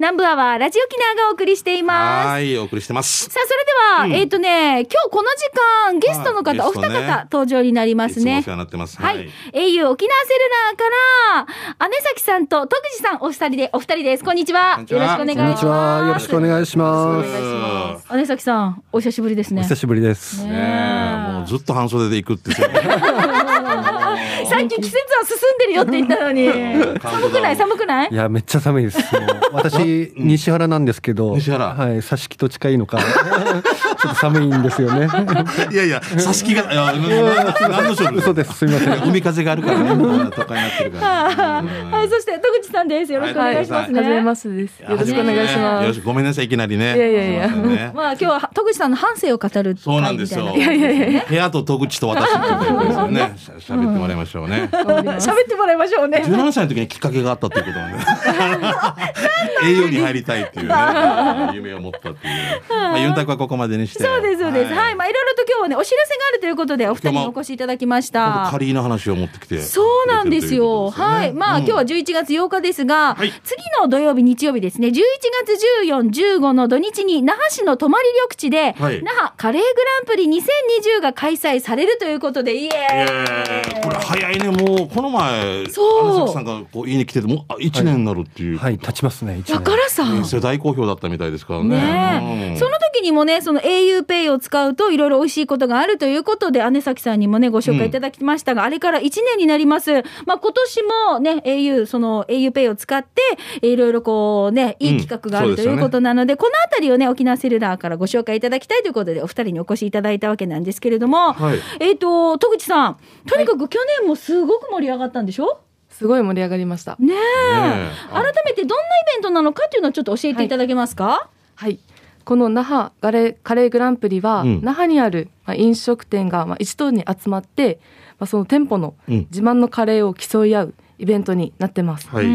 南部アワーラジオキナがお送りしています。はい、お送りしてます。さあ、それでは、うんえっ、とね、今日この時間、ゲストの方、ね二方登場になりますねいつもお世。話になってます。はい。au 沖縄セルラーから、姉崎さんと徳次さん、お二人で、お二人です。こんにちは。よろしくお願いします。こんにちは。よろしくお願いします。す。姉崎さん、お久しぶりですね。お久しぶりです。ねねえ、もうずっと半袖で行くって。さっき季節は進んでるよって言ったのに。寒くない？寒くない？いや、めっちゃ寒いです。私、西原なんですけど、西原。はい、挿し木と近いのか、ちょっと寒いんですよね。いやいや、挿し木が、いや、何の勝負嘘です。すみません。海風があるからね、都会になってるから。はい、そして徳地さんです。よろしくお願いしますね。はじめましてです。よろしくお願いします。よろしく、ごめんなさい、いきなりね。いやいやいやすまあ今日は徳地さんの半生を語るそうなんですよ。会みたいな部屋と戸口と私ね。喋ってもらいましょうね。喋ってもらいましょうね。17歳の時にきっかけがあったっていうことなんで。栄養に入りたいっていうね、夢を持ったっていう。まあ、ユンタクはここまでにして。そうですそうです。はい、いまあいろいろと今日はねお知らせがあるということでお二人にお越しいただきました。仮の話を持ってきて。そうなんですよ。はい。まあ、うん今日は11月8日ですが、はい次の土曜日、日曜日ですね、11月14、15の土日に那覇市の泊まり緑地で、はい那覇カレーグランプリ2020が開催されるということで、イエえーイーこれ早いね、もうこの前、そうさんがこう言いに来てて、もうあ1年になるっていう。はい、立ちますね。一だ年からさ、ね世代好評だったみたいですからね。その時にもね、その auPay を使うといろいろ美味しいことがあるということで、姉崎さんにもね、ご紹介いただきましたが、あれから1年になります。まあ今年もね、au、その auPay を使って、いろいろこうね、いい企画がある、ということなので、このあたりをね、沖縄セルラーからご紹介いただきたいということで、お二人にお越しいただいたわけなんですけれども、はい。えっ、と、戸口さん、とにかく去年もすごく盛り上がったんでしょ？すごい盛り上がりました。ねえ。え。改めてどんなイベントなのかっていうのをちょっと教えていただけますか、はい。この那覇カレーカレーグランプリは、うん那覇にある、まあ、飲食店が、まあ、一堂に集まって、まあ、その店舗のうん自慢のカレーを競い合うイベントになってます。はい。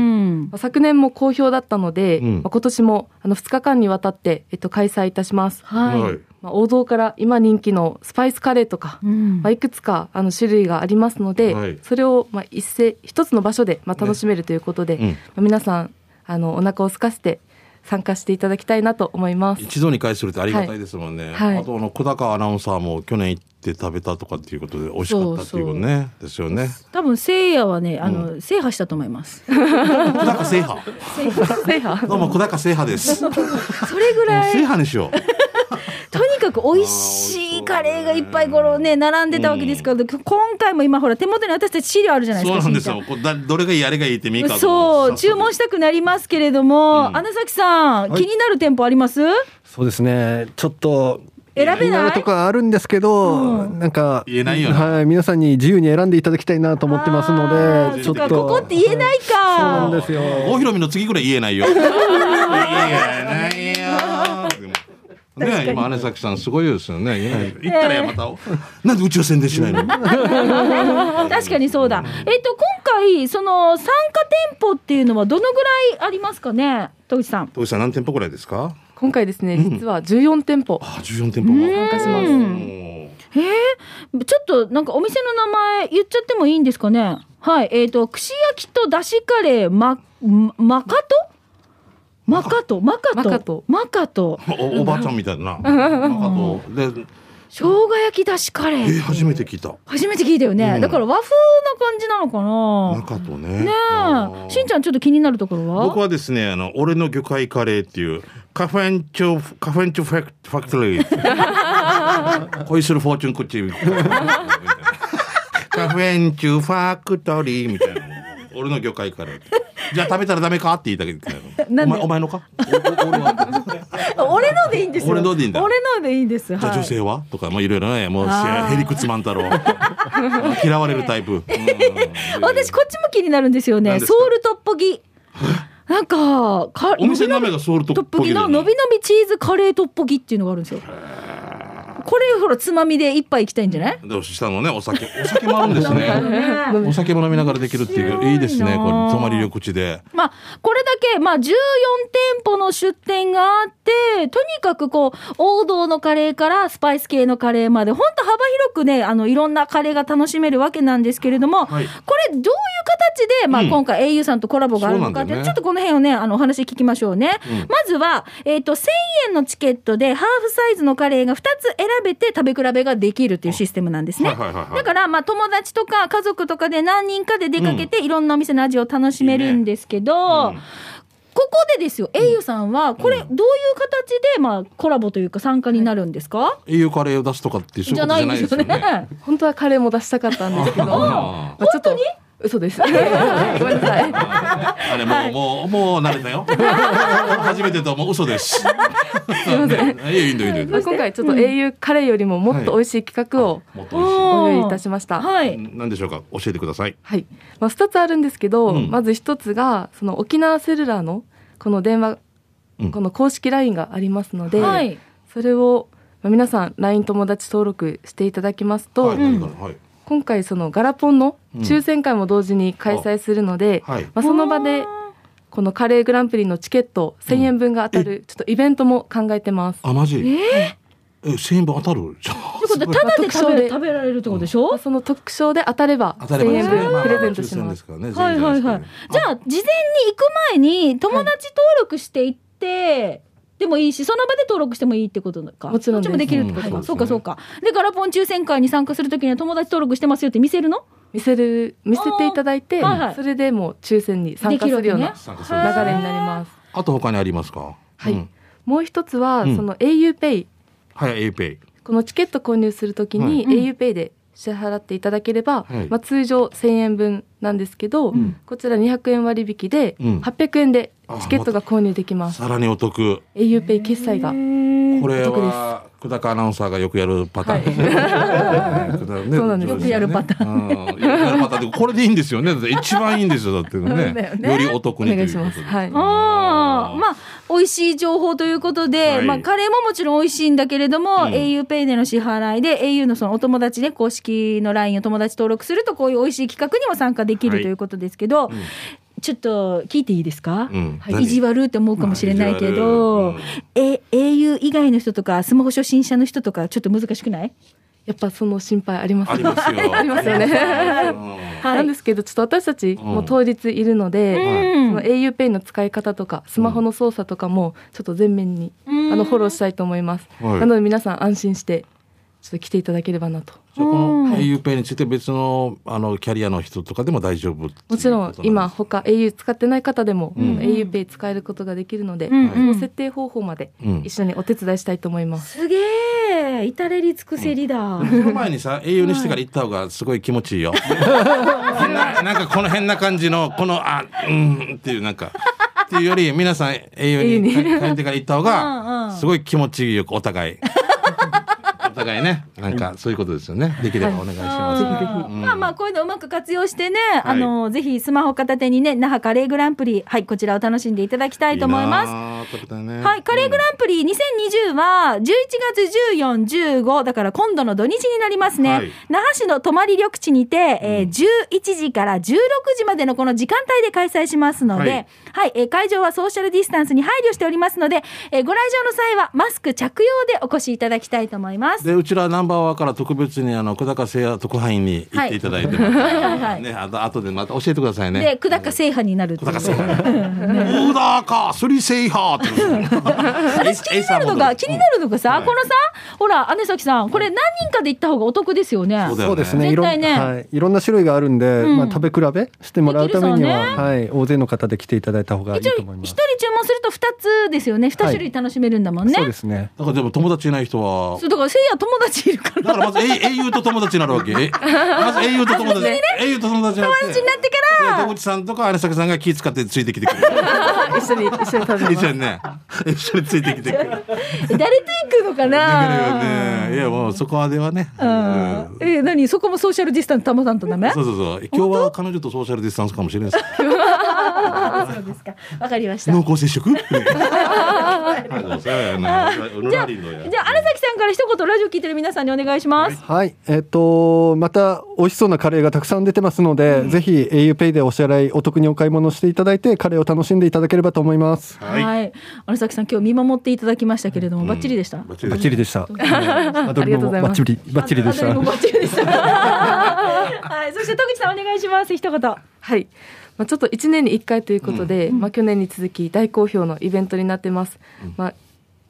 昨年も好評だったので、うんまあ、今年もあの2日間にわたって、えっと、開催いたします。はい。はいまあ、王道から今人気のスパイスカレーとか、うんまあ、いくつかあの種類がありますので、はいそれをまあ一斉一つの場所でまあ楽しめるということで、うんまあ、皆さんあのお腹を空かせて参加していただきたいなと思います。一度に返するってありがたいですもんね。はいあとあの小高アナウンサーも去年行って食べたとかっていうことで美味しかったっていうことねですよね。多分せいやはねあの、制覇したと思います小高制覇。制覇どうも小高制覇です。それぐらい制覇にしよう。とにかく美味しいカレーがいっぱいこのね並んでたわけですけど、今回も今ほら手元に私たち資料あるじゃないですか。そうなんです。よ。こうだどれがいいあれがいいってみかそう注文したくなりますけれども、うん。穴崎さん、はい。気になる店舗あります？そうですね。ちょっと。選べない？とかあるんですけど、うん。なんか言えないよねはい、皆さんに自由に選んでいただきたいなと思ってますので、ちょっと。ここって言えないか。そうなんですよ。大広美の次ぐらい言えないよ。言えないよ。ね今姉崎さんすごいですよね。言え。ない言ったらやまた、なんでうちは宣伝しないの？確かにそうだ、えっと今回その参加店舗っていうのはどのぐらいありますかね？戸口さん。戸口さん何店舗ぐらいですか？今回ですね、実は14店舗。あ、十四店舗も。参加します。うんえー、ちょっとなんかお店の名前言っちゃってもいいんですかね？はいえっ、と串焼きとだしカレーままマカトマカトマカトマカトマカトおおばあちゃんみたいな。なんかとで、生姜焼きだしカレえー初めて聞いた。初めて聞いたよね、うんだから和風な感じなのかな中とね。ねしんちゃんちょっと気になるところは？僕はですね、あの、俺の魚介カレーっていう、カフェンチョ、カフェンチョファクファクトリー。恋するフォーチュンクッチ。カフェンチュファクトリーみたいな。俺の魚介カレー。じゃあ食べたらダメかって言ったけど。お前お前のか？俺のでいいんですよ。俺のでいいんだ。俺のでいいんです。じゃあはい女性は？とか、まあいろいろね、もうヘリクツマン太郎。嫌われるタイプ。う ん私こっちも気になるんですよね。ソウルトッポギ。なんかかお店の名前がソウルトッポギだよね。のびのびチーズカレートッポギっていうのがあるんですよここれほらつまみで一杯いきたいんじゃない？で下のね？お酒。お酒もあるんですね。ね。お酒も飲みながらできるっていういいですね。これ泊まり緑地で。まあ、これだけ、まあ、14店舗の出店があって、とにかくこう、王道のカレーからスパイス系のカレーまで、本当幅広くね、あの、いろんなカレーが楽しめるわけなんですけれども、はい。これどういう形で、まあ、うん今回 au さんとコラボがあるのかって、そうなんね。ちょっとこの辺をね、あの、お話聞きましょうね。うん。まずは、えっ、と、1000円のチケットでハーフサイズのカレーが2つ選べて食べ比べができるっていうシステムなんですね。だから、まあ、友達とか家族とかで何人かで出かけて、いろんなお店の味を楽しめるんですけど、うん。ここでですよ、au さんは、これ、どういう形で、まあ、コラボというか参加になるんですか、栄養カレーを出すとかってじゃないですよね。本当はカレーも出したかったんですけど、まあちょっと嘘です。ごめんなさい。あれもう、もうもう慣れたよ。初めてともう嘘です。すいません。いやいいんだいいんだいいんだ今回ちょっと au カレーよりももっと美味しい企画をご用意いたしました。はい。何でしょうか？教えてください。はい。まあ、2つあるんですけど、うん。まず1つが、その沖縄セルラーのこの電話、うん。この公式 LINE がありますので、はい。それを、まあ皆さん LINE 友達登録していただきますと、はい。はい今回そのガラポンの抽選会も同時に開催するので、はい。まあ、その場でこのカレーグランプリのチケット1000円分が当たる、ちょっとイベントも考えてます。あマジ？ええ1000円分当たる？じゃんということで、ただで食べ食べられるってことでしょ、まあその特賞で当たれば当たれば1000円まあ分プレゼントしま。ですすからねはいはいはい。じゃあ、事前に行く前に、友達登録していって、でもいいし、その場で登録してもいいってことか。もちろんです。できるってことか。うん。そうかそうか。で、ガラポン抽選会に参加するときには友達登録してますよって見せるの？見せる、見せていただいて、はいはい。それでもう抽選に参加するような流れになります。あと他にありますか？はい。うん。もう一つは、うん。その auPay。はい APay このチケット購入するときにはい。auPay で支払っていただければ、はいまあ、通常1000円分なんですけど、んこちら200円割引でうん800円であチケットが購入できます。さらにお得 auPay 決済が。これお得ですは久高アナウンサーがよくやるパターン。ですね。ね そうなんです。よくやるパターン。よくやるパターン。でこれでいいんですよね。一番いいんですよ。だってね。ね。よりお得おにと願いうします。はい。ああ、まあ、美味しい情報ということで、はい。まあ、カレーももちろん美味しいんだけれども、うん。auPay での支払いで、au のそのお友達で公式の LINE を友達登録すると、こういう美味しい企画にも参加できる、はい。ということですけど、んちょっと聞いていいですか、うん。意地悪って思うかもしれないけど、まあ意え au 以外の人とか、スマホ初心者の人とか、ちょっと難しくない？やっぱその心配あります。ありますよ。ありますよね。なんですけど、ちょっと私たちも当日いるので、うん。その auPay の使い方とか、スマホの操作とかも、ちょっと全面に、うん。あの、フォローしたいと思います。はい。なので皆さん安心して、ちょっと来ていただければなと。じゃあこうんの auPay について別のあのキャリアの人とかでも大丈夫もちろん今他 au 使ってない方でも、うん auPay 使えることができるので、うんその設定方法までうん一緒にお手伝いしたいと思います。すげえ至れり尽くせりだ。その前にさ、栄養にしてから行った方がすごい気持ちいいよ。変 な、なんかこの変な感じの、この、あ、うん、っていう、なんか、っていうより、皆さん栄養に帰帰ってから行った方うんうんが、すごい気持ちいいよ、お互い。お互いね、なんかそういうことですよね。できればお願いします。まあまあ、こういうのうまく活用してね、あの、ぜひスマホ片手にね、那覇カレーグランプリ、はい、こちらを楽しんでいただきたいと思います。はい、カレーグランプリ2020は11月14、15だから今度の土日になりますね。はい那覇市の泊まり緑地にて、えー11時から16時までのこの時間帯で開催しますので、ははいい、えー会場はソーシャルディスタンスに配慮しておりますので、えーご来場の際はマスク着用でお越しいただきたいと思います。でうちらナンバーワンから特別にあの久高製薬特派員に行っていただいて、はいはいはいねあと後でまた教えてくださいね。で、久高制覇になる久高製薬。オーダーかスリ製覇って。私気になるのが、気になるのがさ、はいこのさ、ほら、姉崎さん、これ何人かで行った方がお得ですよね。そうだよそうですね。いろん絶対ねはい、いろんな種類があるんで、うんまあ食べ比べしてもらうためには、できるそうはい、大勢の方で来ていただいた方がいいと思います一。人注文すると二つですよね。二種類楽しめるんだもんね。そうですね。だからでも友達いない人はそうだからせいや友達いるから。だからまず英英雄と友達になるわけ。えまず英雄と友達。英雄と友達になって。友達になってからで出口さんとか姉崎さんが気使ってついてきてくれる。一緒に、一緒に食べ。一緒にね。一緒についてきてくれる。え誰と行くのかな？ねいやもうそこまではね、うんえ何？そこもソーシャルディスタンス保たんとダメ？そうそうそう今日は彼女とソーシャルディスタンスかもしれないです そうですか。わかりました。濃厚接触？じゃあ荒崎さんから一言ラジオ聞いてる皆さんにお願いします。はい、えっ、と、また美味しそうなカレーがたくさん出てますので、ぜひ auPay でお支払いお得にお買い物していただいて、カレーを楽しんでいただければと思います。はい、荒崎さん今日見守っていただきましたけれども、バッチリでした？バッチリでした。ありがとうございますバッチリ、バッチリでした。ああ。バッチリでした。はい。そして戸口さんお願いします。一言。はい。まあ、ちょっと1年に1回ということで、まあ、去年に続き大好評のイベントになってます。まあ、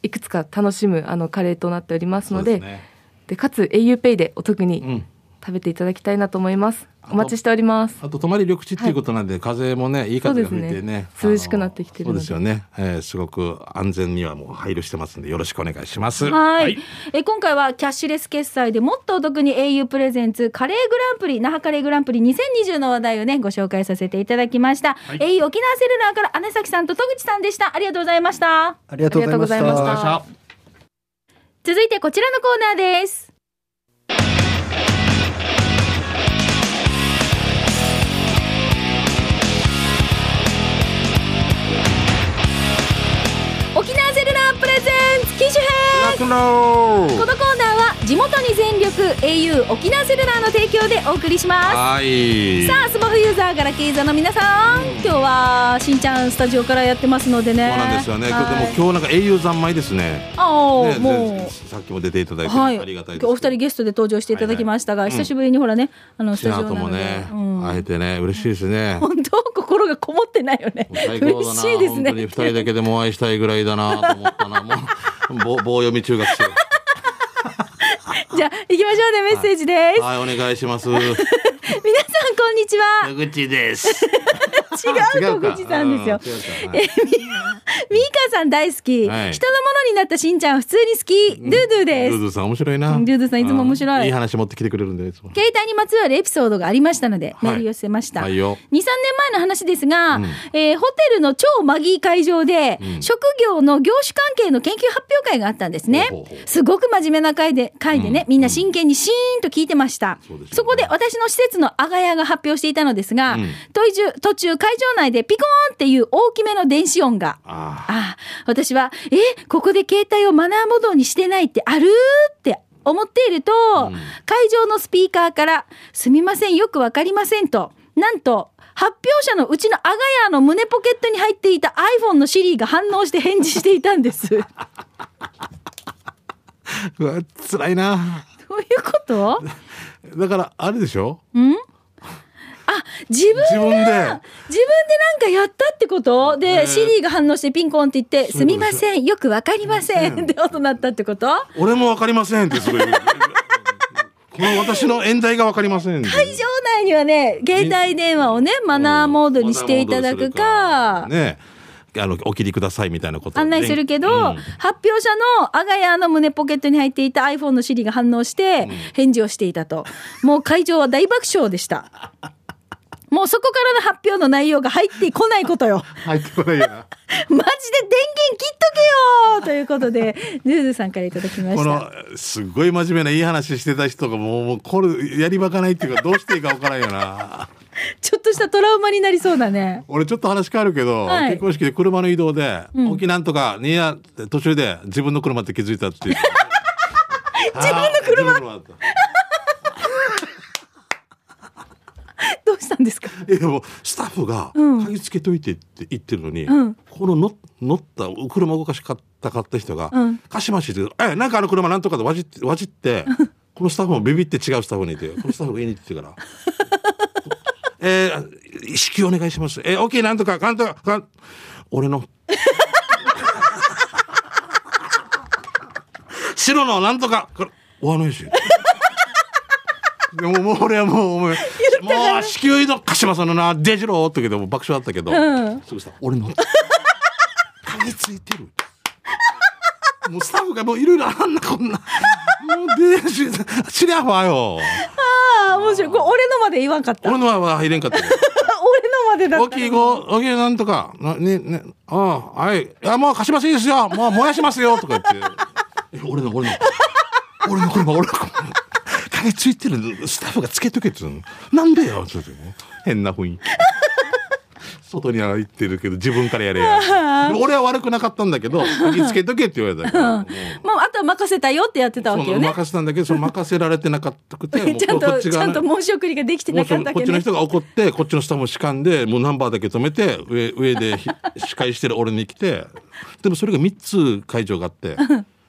いくつか楽しむあのカレーとなっておりますので、でね。かつ auPay でお得にうん食べていただきたいなと思います。お待ちしております。あと泊まり緑地っていうことなんで、風もねいい風が吹いてねね。涼しくなってきてるので。そうですよね、えー、すごく安全にはもう配慮してますんでよろしくお願いします。はい、え今回はキャッシュレス決済でもっとお得に au プレゼンツカレーグランプリ那覇カレーグランプリ2020の話題をねご紹介させていただきました、い。au 沖縄セルラーから姉崎さんと戸口さんでした。ありがとうございました。ありがとうございました。続いてこちらのコーナーです機種編このコーナーは地元に全力 au 沖縄セルラーの提供でお送りします。はい。さあスマホユーザーガラケーユーザーの皆さん今日はしんちゃんスタジオからやってますのでね。そうなんですよね、はい。でも今日なんか英雄三昧ですね。ああ、ねもぜう。さっきも出ていただいて、はい、ありがたいお二人ゲストで登場していただきましたが、はいはい。久しぶりにほらね、あのスタジオなので、もね、うん。会えてね嬉しいですね。本当？心がこもってないよね。嬉しいです本当に二ね。人だけでもお会いしたいぐらいだなと思ったなもう棒棒読み中学生 じゃあ行きましょうねメッセージです。はいお願いします 皆さんこんにちは。野口です。違う戸口さんですよ。違うか。はい ミーカさん大好き、はい。人のものになったしんちゃん普通に好き、ドゥドゥです。ルーズさん面白いな。うんルーズさんいつも面白い。うんいい話持ってきてくれるんで。携帯にまつわるエピソードがありましたので、はい。メール寄せました。はいよ。2、3年前の話ですが、うん。えーホテルの超マギー会場で、うん。職業の業種関係の研究発表会があったんですね。ほうほうほ。う。すごく真面目な会で、会でね、うん。みんな真剣にシーンと聞いてました。そこで私の施設の阿賀屋が発表していたのですが、うん途中、途中会場内でピコーンっていう大きめの電子音が。あああ、私は、え、ここで携帯をマナーモードにしてないってあるって思っていると、ん会場のスピーカーから、すみません、よくわかりませんと、なんと、発表者のうちのアガヤの胸ポケットに入っていた iPhone のシリーが反応して返事していたんです。どういうあ。うわ辛いな。こと？だからあれでしょ？ん？あ、自分自分で。自分でなんかやったってこと？で、ねシリーが反応してピンコンって言って、すみません、よくわかりませんって音鳴ったってこと？俺もわかりませんってすごい。この私の演題がわかりません。会場内にはね、携帯電話をね、マナーモードにしていただくか、ね。あのお切りくださいみたいなことを案内するけど、うん発表者のアガヤの胸ポケットに入っていた iPhone のシリが反応して、返事をしていたと。もう会場は大爆笑でした。もうそこからの発表の内容が入ってこないことよ。入ってこないやな。マジで電源切っとけよということで、ヌーズさんからいただきました。このすごい真面目ないい話してた人がもうもうこれやり場がないっていうかどうしていいかわからんよな。ちょっとしたトラウマになりそうだね。俺ちょっと話変わるけど、はい。結婚式で車の移動で、うん。沖縄とかにや途中で自分の車って気づいたっていう。自分の車？どうしたんですか？いやもうスタッフがうん。鍵つけといてって言ってるのに、うん。この乗乗った車動かしかったかった人がうん「貸しまし」ってえなんかあの車なんとかでわじってわじってこのスタッフもビビって違うスタッフにいてこのスタッフが言いに行ってから「えー、支給お願いします」えー「OK なんとか なんとかかん俺の。白のなんとかこれお話し。でももう俺はもうもうもう支給の鹿島さんのなデジローってけど爆笑だったけど、うん。そうしたら俺の。鍵ついてる。もうスタッフがもういろいろあんなこんな。もうでし知りゃわよああ、面白い。これ俺のまで言わんかった。俺のは入れんかったよ。俺のまでだった。大きい子大きいなんとかなねねああはい。いやもう貸しませんですよ。もう燃やしますよとか言って。え俺の俺の。俺の車俺の車。影ついてるスタッフがつけとけって言うの。なんでよちょっと変な雰囲気外には行ってるけど自分からやれや で俺は悪くなかったんだけど鍵つけとけって言われたから もうあとは任せたよってやってたわけよね。任せたんだけどその任せられてなかったくて ちゃんことっちゃんと申し送りができてなかったわけね。こっちの人が怒ってこっちのスタッフも痴漢でもうナンバーだけ止めて上上でひ司会してる俺に来てでもそれが3つ会場があって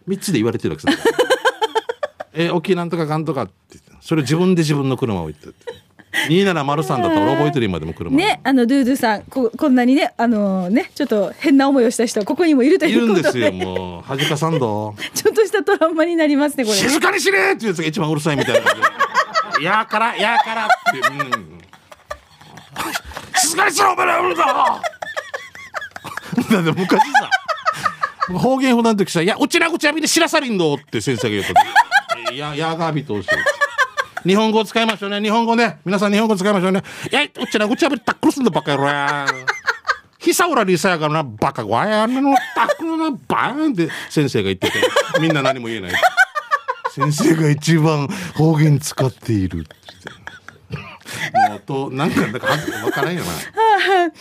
3つで言われてるわけですよ。え大きいなんとかかんとかって言ってそれ自分で自分の車を言ってって270だったら俺覚えてる今でも車ね、あのドゥードゥさんここんなにねあのねちょっと変な思いをした人ここにもいるといいうことで。るんですよもう。恥かさんど。ちょっとしたトラウマになりますねこれ。ね静かにしれっていうやつが一番うるさいみたいな。やーからやーからって、うん、静かにしろお前らうるだだって昔さ方言普段の時さ「いやうちなぐちゃびでしらさりんど」って先生が言うと「いややがびとして日本語を使いましょうね。日本語ね。皆さん日本語を使いましょうね。いやうちなぐちゃびでタックルすんだバカ野郎。やひさうらりさやからなバカごやなのタックルなバーンって先生が言ってて。みんな何も言えない。先生が一番方言使っている。って言ってもうとなんかなんかわからんよな。は あ鼻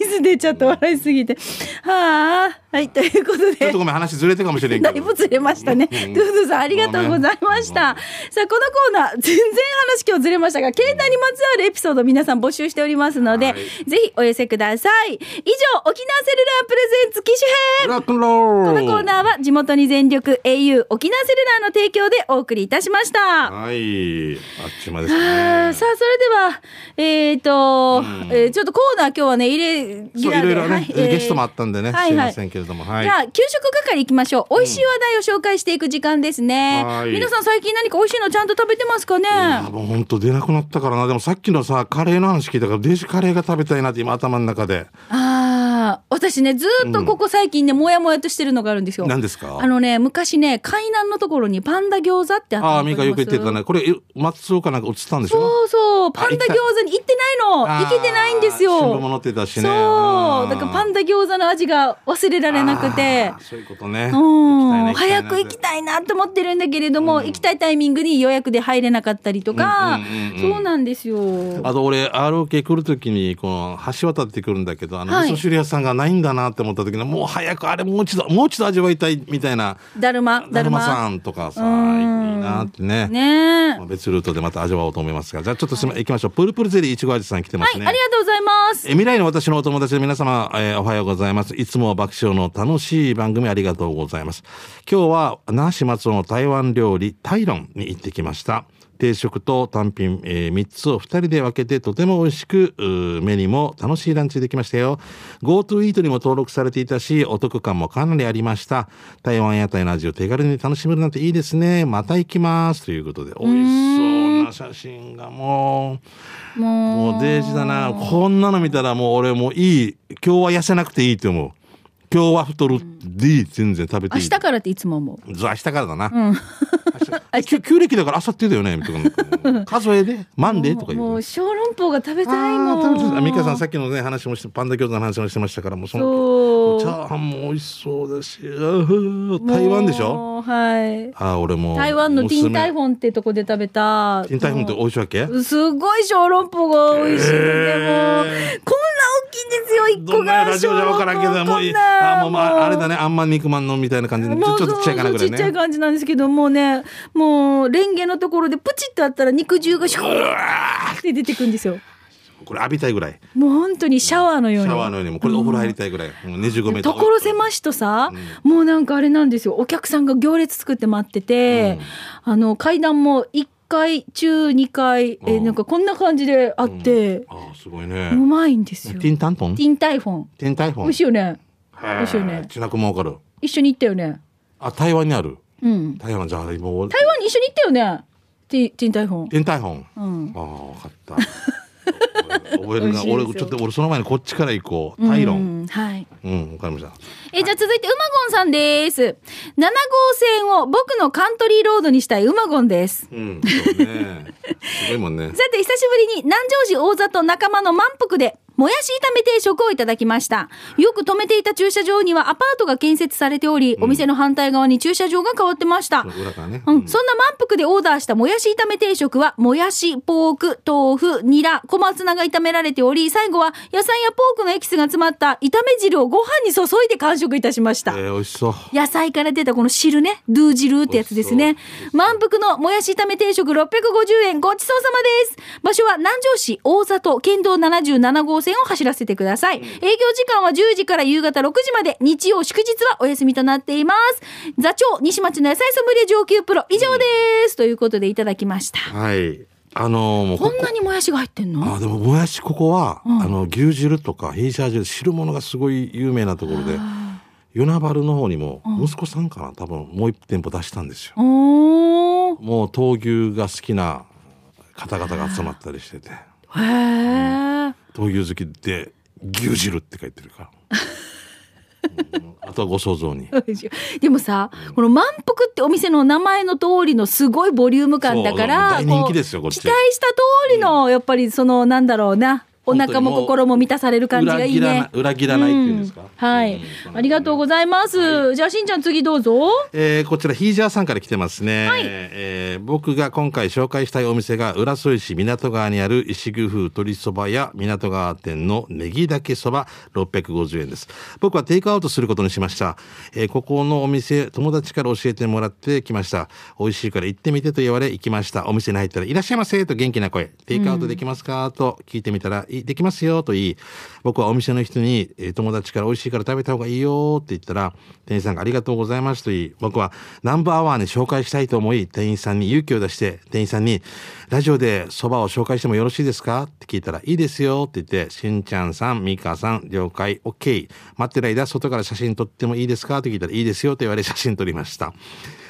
水出ちゃった笑いすぎて。はあ。はいということで。ちょっとごめん話ずれてるかもしれんけど。だいぶずれましたね。ドゥードゥさん、ありがとうございました。さあ、このコーナー、全然話今日ずれましたが、携帯にまつわるエピソード皆さん募集しておりますので、はい。ぜひお寄せください。以上、沖縄セルラープレゼンツ機種編。このコーナーは地元に全力 au 沖縄セルラーの提供でお送りいたしました。はい。あっちまでね。ーさあ、それでは、えっ、と、ん。えーちょっとコーナー今日はね、入れ、そういろいろね、はいえーゲストもあったんでね、はいはいせんけれどもはい。じゃあ、給食係行きましょう。美味しい話題を紹介していく時間ですね。はい。皆さん最近何か美味しいのちゃんと食べてますかね？あもう本当出なくなったからな。でもさっきのさカレーの話聞いたからデジカレーが食べたいなって今頭の中で。ああ、私ね、ずーっとここ最近ね、もやもやとしてるのがあるんですよ。何ですか？あのね、昔ね、海南のところにパンダ餃子ってあったのああミカよく言ってたね。これえ松岡なんか映ったんでしょ？そうそう、パンダ餃子に行ってないの。あー行けてないんですよ。新聞も載ってたしね。そう。ん。だからパンダ餃子の味が忘れられなくて。そういうことね。うん、早く行きたいなと思ってるんだけれども、行きたいタイミングに予約で入れなかったりとか、うんうんうんうん。そうなんですよ。あと俺 ROK 来るときにこの橋渡ってくるんだけどあのはい。味噌汁屋さんがないんだなって思った時にもう早くあれもう一度もう一度味わいたいみたいな。だるま、だだるま。さんとかさいいうんなってね。ね。え。まあ別ルートでまた味わおうと思いますが。じゃあちょっとすみ行きましょうプルプルゼリーいちご味さん来てまはい、すね、ありがとうございます。え未来の私のお友達の皆様、えーおはようございます。いつも爆笑の楽しい番組ありがとうございます。今日は、那覇市松尾の台湾料理、タイロンに行ってきました。定食と単品、え3つを2人で分けてとても美味しく、目にも楽しいランチできましたよ。GoTo イートにも登録されていたし、お得感もかなりありました。台湾屋台の味を手軽に楽しめるなんていいですね。また行きます。ということで、美味しそうな写真がもう、もう。もうデージだな。こんなの見たらもう俺もういい。今日は痩せなくていいと思う。今日は太るでいい。全然食べていい。明日からっていつも思う。明日からだな。明日旧暦だから明後日だよね。みたいな数えでマンデーとか言う。もう小籠包が食べたいもん。あー食べてたミカさんさっきのね話もしてパンダ餃子の話もしてましたからもうそのそう。チャーハンも美味しそうだし。台湾でしょ？はい。あー俺も台湾のティンタインフォンってとこで食べた。ティンタイフォンって美味しいわけ？すごい小籠包が美味しいので、もう、こんな大きいんですよ、一個が。ラジオじゃ分からんけどもうあもうまああれだね。あんまん肉まんのみたいな感じで。ちょっとちっちゃいかなぐらいちっちゃいね感じなんですけど、もうね、もう、レンゲのところでプチッとあったら肉汁がシューって出てくるんですよ。これ浴びたいぐらい。もう本当にシャワーのように。シャワーのようにもこれでお風呂入りたいぐらい、もう25メートル所狭しとさ、もうなんかあれなんですよ。お客さんが行列作って待ってて、あの階段も1階中2階、えうんなんかこんな感じであって、あーすごいね。うまいんですよ。ティンタントン？ティンタイフォン。ティンタイフォン？美味しいよね。美味しいよね。ちなくもわかる。一緒に行ったよね。あ台湾にある。うん。台湾じゃあもう。台湾に一緒に行ったよね。ティティンタイフォン。ティンタイフォン。うん。ああ分かった覚えるな俺ちょっと俺その前にこっちから行こう。タイロン。うんはい。うんわかりました。えじゃあ続いてうまごんさんです。7号線を僕のカントリーロードにしたいうまごんです。うんそうね。すごいもんね。さて久しぶりに南城市大里仲間の満腹でもやし炒め定食をいただきました。よく止めていた駐車場にはアパートが建設されており、お店の反対側に駐車場が変わってました。裏からね。うん、そんな満腹でオーダーしたもやし炒め定食は、もやし、ポーク、豆腐、ニラ、小松菜が炒められており、最後は野菜やポークのエキスが詰まった炒め汁をご飯に注いで完食いたしました。えー、美味しそう。野菜から出たこの汁ね、ドゥ汁ってやつですね。満腹のもやし炒め定食650円、ごちそうさまです。場所は南城市大里県道77号線を走らせてください。営業時間は10時から夕方6時まで、日曜祝日はお休みとなっています。座長、西町の野菜ソムリエ上級プロ、以上です。ということでいただきました。はい。あのーもうこんなにもやしが入ってんの？あでももやしここは、あの牛汁とかヒージャー汁汁物がすごい有名なところで与那原の方にも息子さんかな？多分もう一店舗出したんですよ。もう闘牛が好きな方々が集まったりしててへー。闘牛好きで牛汁って書いてるから、うんあとはご想像に。でもさ、この満腹ってお店の名前の通りのすごいボリューム感だから、期待した通りの、やっぱりその、なんだろうな、お腹も心も満たされる感じがいいね。裏切らない裏切らないっていうんですか、はい。ありがとうございます。じゃあ、しんちゃん次どうぞ。えーこちらヒージャーさんから来てますね、えー僕が今回紹介したいお店が浦添市港川にある石工風鶏そばや港川店のネギだけそば650円です。僕はテイクアウトすることにしました、えーここのお店友達から教えてもらってきました。美味しいから行ってみてと言われ行きました。お店に入ったらいらっしゃいませと元気な声。テイクアウトできますか、と聞いてみたらいできますよと言い僕はお店の人に、え友達から美味しいから食べた方がいいよって言ったら店員さんがありがとうございますと言い僕はナンバーワンに紹介したいと思い店員さんに勇気を出して店員さんにラジオでそばを紹介してもよろしいですかって聞いたらいいですよって言ってしんちゃんさんみかさん了解 OK 待ってる間外から写真撮ってもいいですかって聞いたらいいですよと言われ写真撮りました。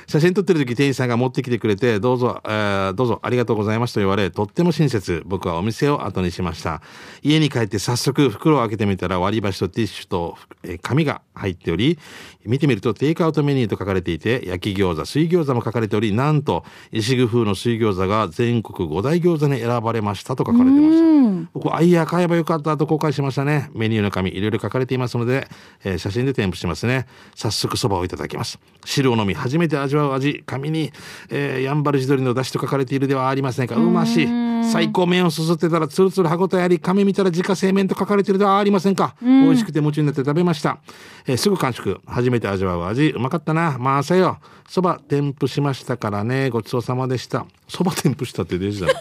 写真撮ってる時店員さんが持ってきてくれて、どうぞ、えーどうぞありがとうございますと言われ、とっても親切。僕はお店を後にしました。家に帰って早速袋を開けてみたら割り箸とティッシュと、えー紙が入っており、見てみるとテイクアウトメニューと書かれていて、焼き餃子、水餃子も書かれており、なんと、石工風の水餃子が全国5大餃子に選ばれましたと書かれてました。僕は、あいや、買えばよかったと後悔しましたね。メニューの紙、いろいろ書かれていますので、えー写真で添付しますね。早速そばをいただきます。汁を飲み、初めて味わう味、紙に、えーやんばる地鶏の出汁と書かれているではありませんか。うましい。最高麺をすすってたら、つるつる歯ごたえあり、紙見たら自家製麺と書かれているではありませんか。美味しくて夢中になって食べました。えーすぐ完食。初めて味わう味、うまかったな。まあ、さよ。そば添付しましたからね。ごちそうさまでした。そば添付したってデジだ。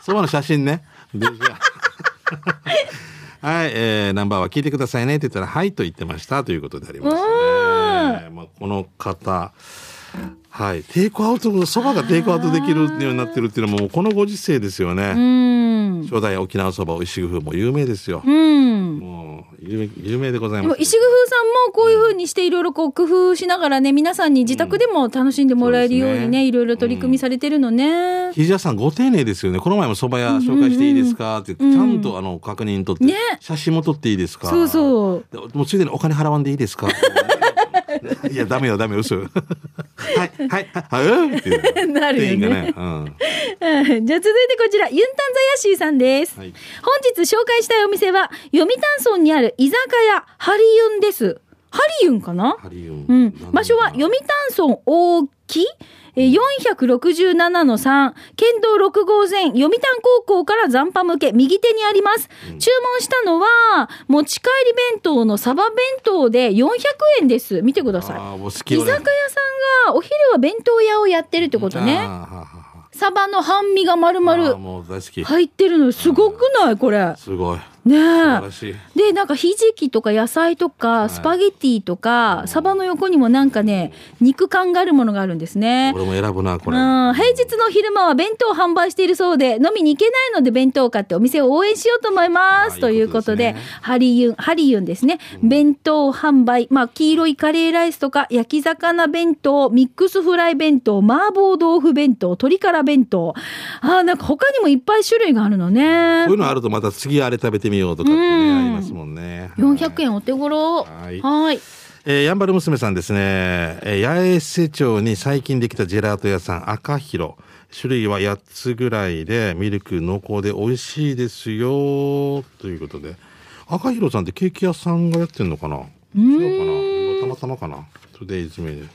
そばの写真ね。デジだ。はい、えー、ナンバーは聞いてくださいねって言ったら、はいと言ってましたということでありますね。まあ、この方、はい、テイクアウト、そばがテイクアウトできるようになってるっていうのはもうこのご時世ですよね。うん。初代沖縄そば、石工風も有名ですよ。うん。もう有名有名でございでます。も石工風さんもこういう風にしていろいろこう工夫しながらね皆さんに自宅でも楽しんでもらえるようにねねいろいろ取り組みされてるのね。ひじやさんご丁寧ですよね。この前も蕎麦屋紹介していいですかって、ちゃんとあの確認取って、ね写真も撮っていいですか？そうそう。でもうついでにお金払わんでいいですか？いや、ダメよ、ダメよ、嘘よ。はい、はい、はい、はい、っていう なるよね。うん。うんじゃあ続いてこちらユンタンザヤシーさんです。はい本日紹介したいお店は読谷村にある居酒屋ハリユンです。ハリユンかな？ハリウン。うん、場所は読谷村大木えー467の3、県道6号線、読谷高校から残波向け、右手にあります。注文したのは、持ち帰り弁当のサバ弁当で400円です。見てください。居酒屋さんがお昼は弁当屋をやってるってことね。サバの半身が丸々。入ってるのすごくない？これ。すごい。ね素晴えら。しい。で、なんかひじきとか野菜とかスパゲティとか、サバの横にもなんかね、肉感があるものがあるんですね。俺も選ぶな、これ。うん、平日の昼間は弁当を販売しているそうで、飲みに行けないので弁当を買ってお店を応援しようと思います。あということで、ハリユン、ハリユンですね。弁当販売、まあ、黄色いカレーライスとか、焼き魚弁当、ミックスフライ弁当、麻婆豆腐弁当、鶏から弁当。あーなんか他にもいっぱい種類があるのねこういう。のあるとまた次あれ食べてみようとかってね、ありますもんね。400円お手頃。はい。はい。えー、やんばる娘さんですね、えー、八重瀬町に最近できたジェラート屋さん、赤広。種類は8つぐらいでミルク濃厚で美味しいですよ。ということで。赤広さんってケーキ屋さんがやってんのかな？違うかな？たまたまかな？ Today's menu。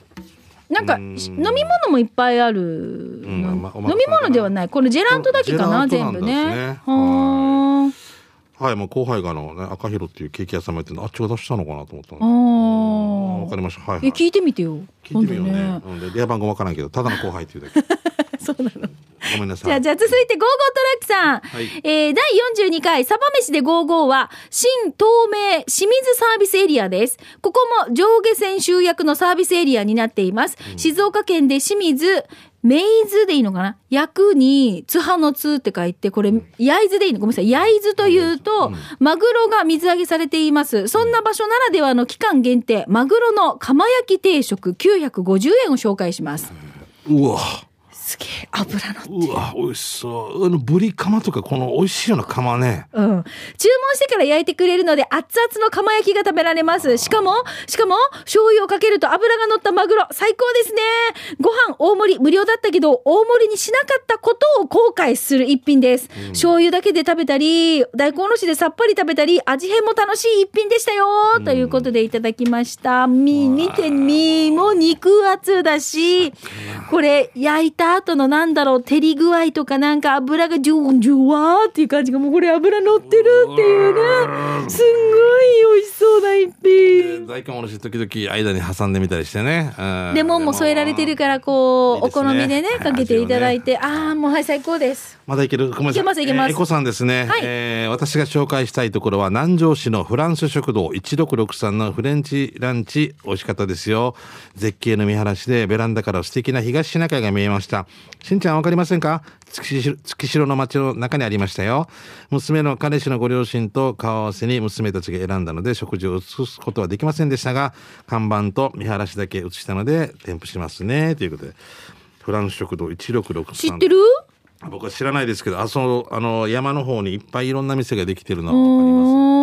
なんか飲み物もいっぱいある、んのまあまあ飲み物ではない。これジェラートだけかなジェラートなん全部ね。はーはいもう後輩があの、ね、赤広っていうケーキ屋さんもやってるのあっちが出したのかなと思ったあのわーかりました。はい、はい、え聞いてみてよ。聞いてみようね。今度うんで電話番号わからんけどただの後輩っていうだけ。そうなの。ごめんなさい。じゃあ、じゃあ続いて、ゴーゴートラックさん。はい。えー、第42回、サバ飯でゴーゴーは、新東名清水サービスエリアです。ここも上下線集約のサービスエリアになっています。静岡県で清水、メイズでいいのかな？役に、津波の津って書いて、これ、焼津でいいの？ごめんなさい。焼津というと、マグロが水揚げされています。そんな場所ならではの期間限定、マグロの釜焼き定食950円を紹介します。うわすげえ、油のうわ美味しそうあのブリカマとかこの美味しいようなカマねうん。注文してから焼いてくれるので、熱々の釜焼きが食べられます。しかも、しかも、醤油をかけると油が乗ったマグロ、最高ですね。ご飯大盛り無料だったけど、大盛りにしなかったことを後悔する一品です。醤油だけで食べたり、大根おろしでさっぱり食べたり、味変も楽しい一品でしたよ。ということでいただきました。み、見てみ、もう肉厚だし、これ、焼いた後のなんだろう、照り具合とかなんか油がジュンジュワーっていう感じが、もうこれ油乗ってるっていうね。すんごい美味しそうな一品。大根おろし時々間に挟んでみたりしてね。うん。レモンも添えられてるから、こう、お好みでね、かけていただいて、ああ、もうはい、最高です。まだいける？ごめんなさい。いけますいけます。えーエコさんですね、はい。えー私が紹介したいところは南城市のフランス食堂1663のフレンチランチ美味しかったですよ。絶景の見晴らしでベランダから素敵な東シナ海が見えましたしんちゃんわかりませんか？月城の町の中にありましたよ。娘の彼氏のご両親と顔合わせに娘たちが選んだので食事を移すことはできませんでしたが看板と見晴らしだけ移したので添付しますね。ということでフランス食堂1663知ってる？僕は知らないですけどあそのあの山の方にいっぱいいろんな店ができてるのはわかります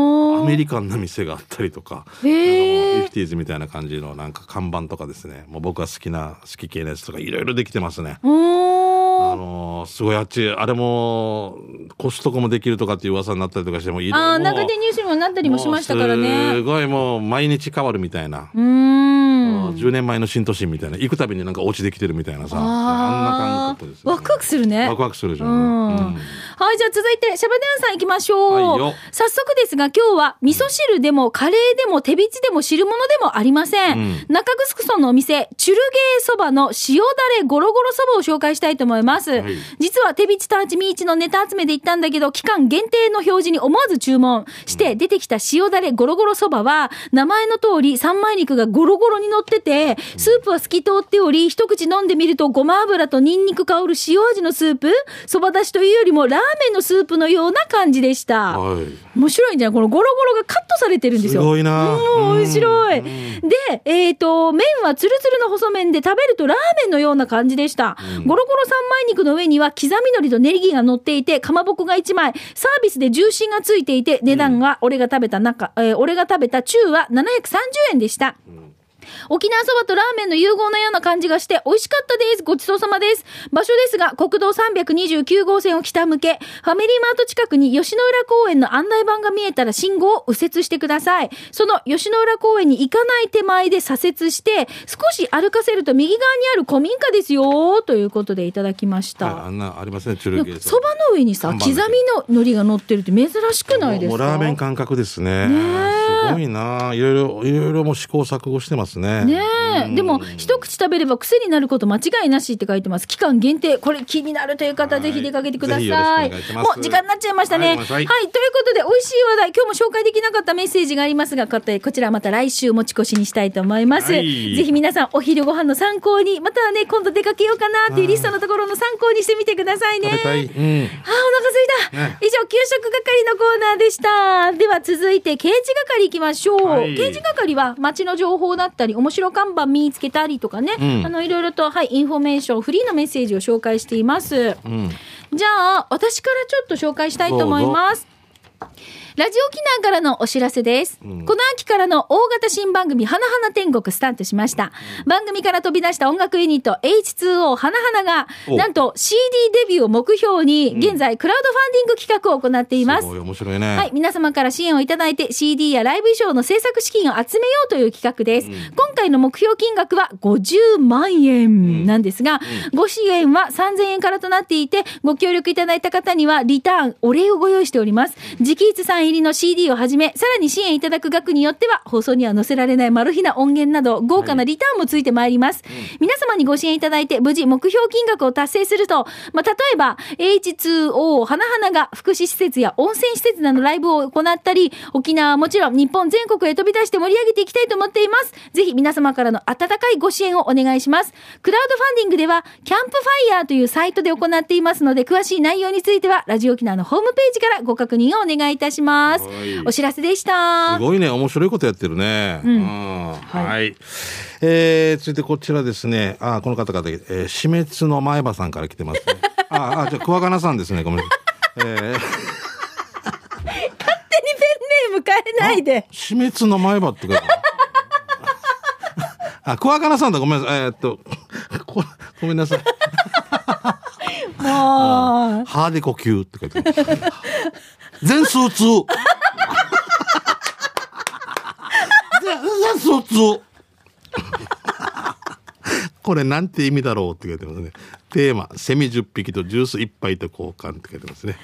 アメリカンな店があったりとかへーあのフィフティーズみたいな感じのなんか看板とかですねもう僕が好きな好き系のやつとかいろいろできてますね。あのすごいあっちあれもコストコもできるとかっていう噂になったりとかしてもいろいろ中手入手にもなったりもしましたからもうすね。ごいもう毎日変わるみたいな。うーん。10年前の新都心みたいな行くたびになんかお家できてるみたいなさあんな感覚です、ワクワクするね。ワクワクするじゃん、うんうんはい、じゃあ続いて、シャバドゥンさん行きましょう。はいよ早速ですが、今日は味噌汁でもカレーでも手びちでも汁物でもありません。うん中城村のお店、チュルゲーそばの塩だれゴロゴロそばを紹介したいと思います。はい実は手びちとあちみいちのネタ集めで行ったんだけど、期間限定の表示に思わず注文して出てきた塩だれゴロゴロそばは、名前の通り三枚肉がゴロゴロに乗ってて、スープは透き通っており、一口飲んでみるとごま油とニンニク香る塩味のスープ、そばだしというよりもラーメンのスープのような感じでした。はい面白いんじゃないこのゴロゴロがカットされてるんですすよ。ごいなうん面白い。で、えっ、と、麺はツルツルの細麺で食べるとラーメンのような感じでした。ゴロゴロ三枚肉の上には刻み海苔とネギが乗っていて、かまぼこが1枚、サービスで重心がついていて、値段が俺が食べた中、えー俺が食べた中は730円でした。沖縄そばとラーメンの融合のような感じがして美味しかったです。ごちそうさまです。場所ですが、国道329号線を北向け、ファミリーマート近くに吉野浦公園の案内板が見えたら信号を右折してください。その吉野浦公園に行かない手前で左折して、少し歩かせると右側にある古民家ですよ、ということでいただきました。はい、あんなありませんチュルゲーそばの上にさ、刻みの海苔が乗ってるって珍しくないですか？ラーメン感覚ですねねえすごいないろいろいろいろもう試行錯誤してますね。ねえ、でも一口食べれば癖になること間違いなしって書いてます。期間限定。これ気になるという方、はい。ぜひ出かけてください。もう時間になっちゃいましたね。ははい。い、ごめんなさいということで美味しい話題今日も紹介できなかったメッセージがありますがここちらまた来週持ち越しにしたいと思います、はい。ぜひ皆さんお昼ご飯の参考にまたはね今度出かけようかなっていうリストのところの参考にしてみてくださいね。食べたい、うん、あーお腹すいた、ね以上給食係のコーナーでした。では続いて刑事係行きましょう、はい。刑事係は街の情報だったり面白看板見つけたりとかね、うん。あのいろいろとはいインフォメーションフリーのメッセージを紹介しています。うん、じゃあ私からちょっと紹介したいと思いますラジオ沖縄からのお知らせです。この秋からの大型新番組、花々天国スタートしました。番組から飛び出した音楽ユニット H2O 花々が、おなんと CD デビューを目標に、現在クラウドファンディング企画を行っていますす。ごい面白いね。はい、皆様から支援をいただいて CD やライブ衣装の制作資金を集めようという企画です。今回の目標金額は50万円なんですが、ご支援は3000円からとなっていて、ご協力いただいた方にはリターン、お礼をご用意しております。直筆さん入りの CD をはじめ、さらに支援いただく額によっては、放送には載せられないマル秘な音源など、豪華なリターンもついてまいります。皆様にご支援いただいて、無事目標金額を達成すると、まあ、例えば、H2O 花々が福祉施設や温泉施設などのライブを行ったり、沖縄はもちろん日本全国へ飛び出して盛り上げていきたいと思っています。ぜひ皆様からの温かいご支援をお願いします。クラウドファンディングでは、キャンプファイヤーというサイトで行っていますので、詳しい内容については、ラジオ沖縄のホームページからご確認をお願いいたします。はいお知らせでしたす。ごいね、面白いことやってるね。うんはい。えー、続いてこちらですね。あ、この方々、えー、死滅の前歯さんから来てますね。あ、あ、じゃあ、桑名さんですね。ごめんなさい。えー、勝手にペンネーム変えないで。死滅の前歯って書いてある あ、桑名さんだ。ごめんなさい。えーっと、こごめんなさい。もう。ハーで呼吸って書いてある。全数通。全数通。これなんて意味だろうって書いてますね。テーマ、セミ10匹とジュース1杯と交換って書いてますね。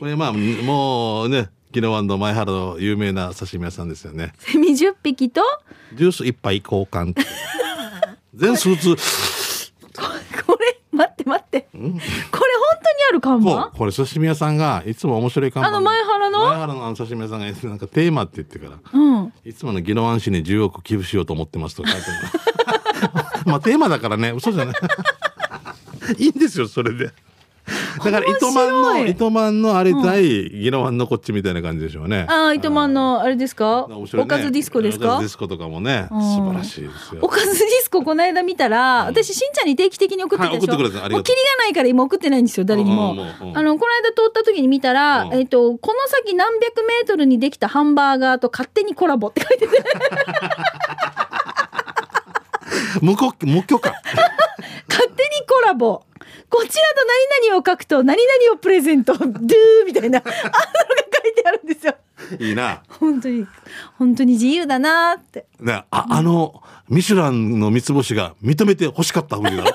これまあ、もうね、宜野湾の前原の有名な刺身屋さんですよね。セミ10匹と、ジュース1杯交換って。全数通。こ れ、待って待って。これ本当にある看も板うこれ刺身屋さんがいつも面白い看板。あの前原の？前原のあの刺身屋さんがなんかテーマって言ってからうん。いつもの宜野湾市に10億寄付しようと思ってますとか まあテーマだからね嘘じゃない。いいんですよそれでだから糸満の糸満のあれ対宜野湾のこっちみたいな感じでしょうね。ああ、糸満の、あれですか？ね。おかずディスコですか？おかずディスコとかもねうん。素晴らしいですよ。おかずディスコこの間見たら、私、しんちゃんに定期的に送ってたでしょ、はい送ってくれもうキリがないから今送ってないんですよ、誰にも。あの、この間通った時に見たら、うん。えっと、この先何百メートルにできたハンバーガーと勝手にコラボって書いてて、無許可。勝手にコラボ。こちらと何々を書くと何々をプレゼント、ドゥーみたいな、あのが書いてあるんですよ。いいな本当に、本当に自由だなーって。ねああのミシュランの三つ星が認めて欲しかったふりだろ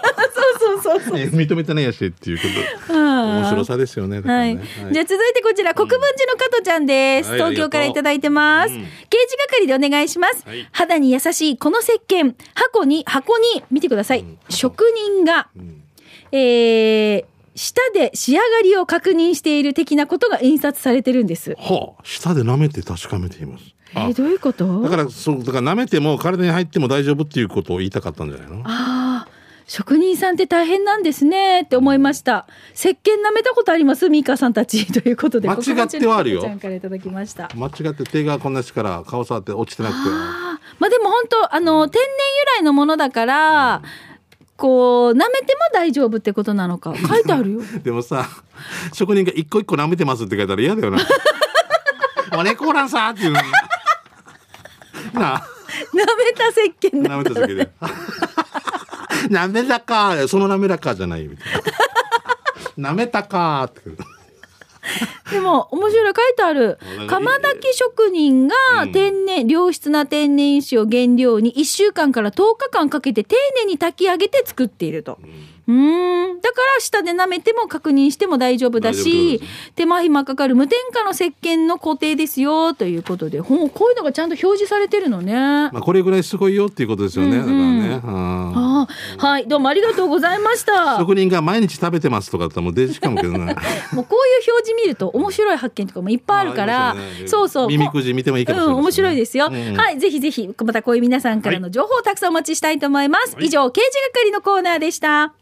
そうそうそう認めてないやしっていうこと面面白さですよね。だからはい。ねじゃあ続いてこちら、国分寺の加トちゃんです。はい東京からいただいてます。ありがとう刑事係でお願いします。はい肌に優しいこの石鹸、箱に、箱に、見てください。職人が、えー、舌で仕上がりを確認している的なことが印刷されてるんです。はあ、舌で舐めて確かめています。あえー、どういうこと？だから、そう、だから舐めても体に入っても大丈夫っていうことを言いたかったんじゃないの？ああ、職人さんって大変なんですねって思いました。石鹸舐めたことあります？ミーカーさんたち ということで。間違ってはあるよ国分寺の加トちゃんからいただきました。間違って手がこんな力顔触って落ちてなくて。まあでも本当あの天然由来のものだから、こう舐めても大丈夫ってことなのか書いてあるよ でもさ、職人が一個一個舐めてますって書いたら嫌だよな。お猫おらんさっていう。なあ、舐めた石鹸だ舐めた時で。滑らか、その滑らかじゃないみたいな。舐めたかって。でも面白い書いてある。釜炊き職人がうん。天然、良質な天然石を原料に1週間から10日間かけて丁寧に炊き上げて作っていると。うーん。だから下で舐めても確認しても大丈夫だし手間暇かかる無添加の石鹸の工程ですよということでほんこういうのがちゃんと表示されてるのね。まあこれぐらいすごいよっていうことですよね。だからね。うん。ああはい。どうもありがとうございました。職人が毎日食べてますとかもうデジかもけどな。もうこういう表示見ると面白い発見とかもいっぱいあるから、ね。そうそう。耳くじ見てもいいかもしれないうん、面白いですよ、うん。はいぜひぜひまたこういう皆さんからの情報をたくさんお待ちしたいと思います、以上刑事係のコーナーでした